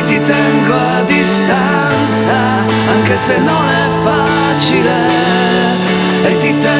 Quindi ti tengo a distanza, anche se non è facile. E ti tengo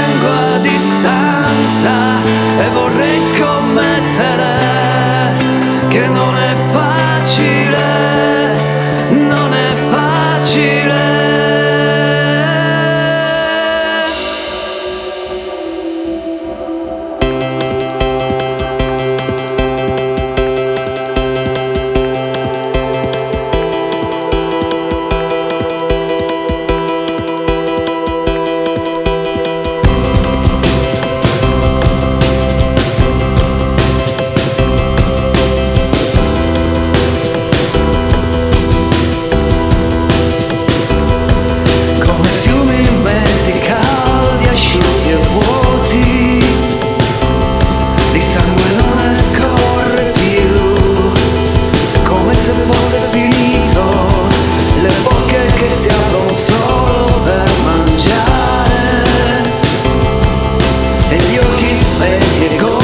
let it go.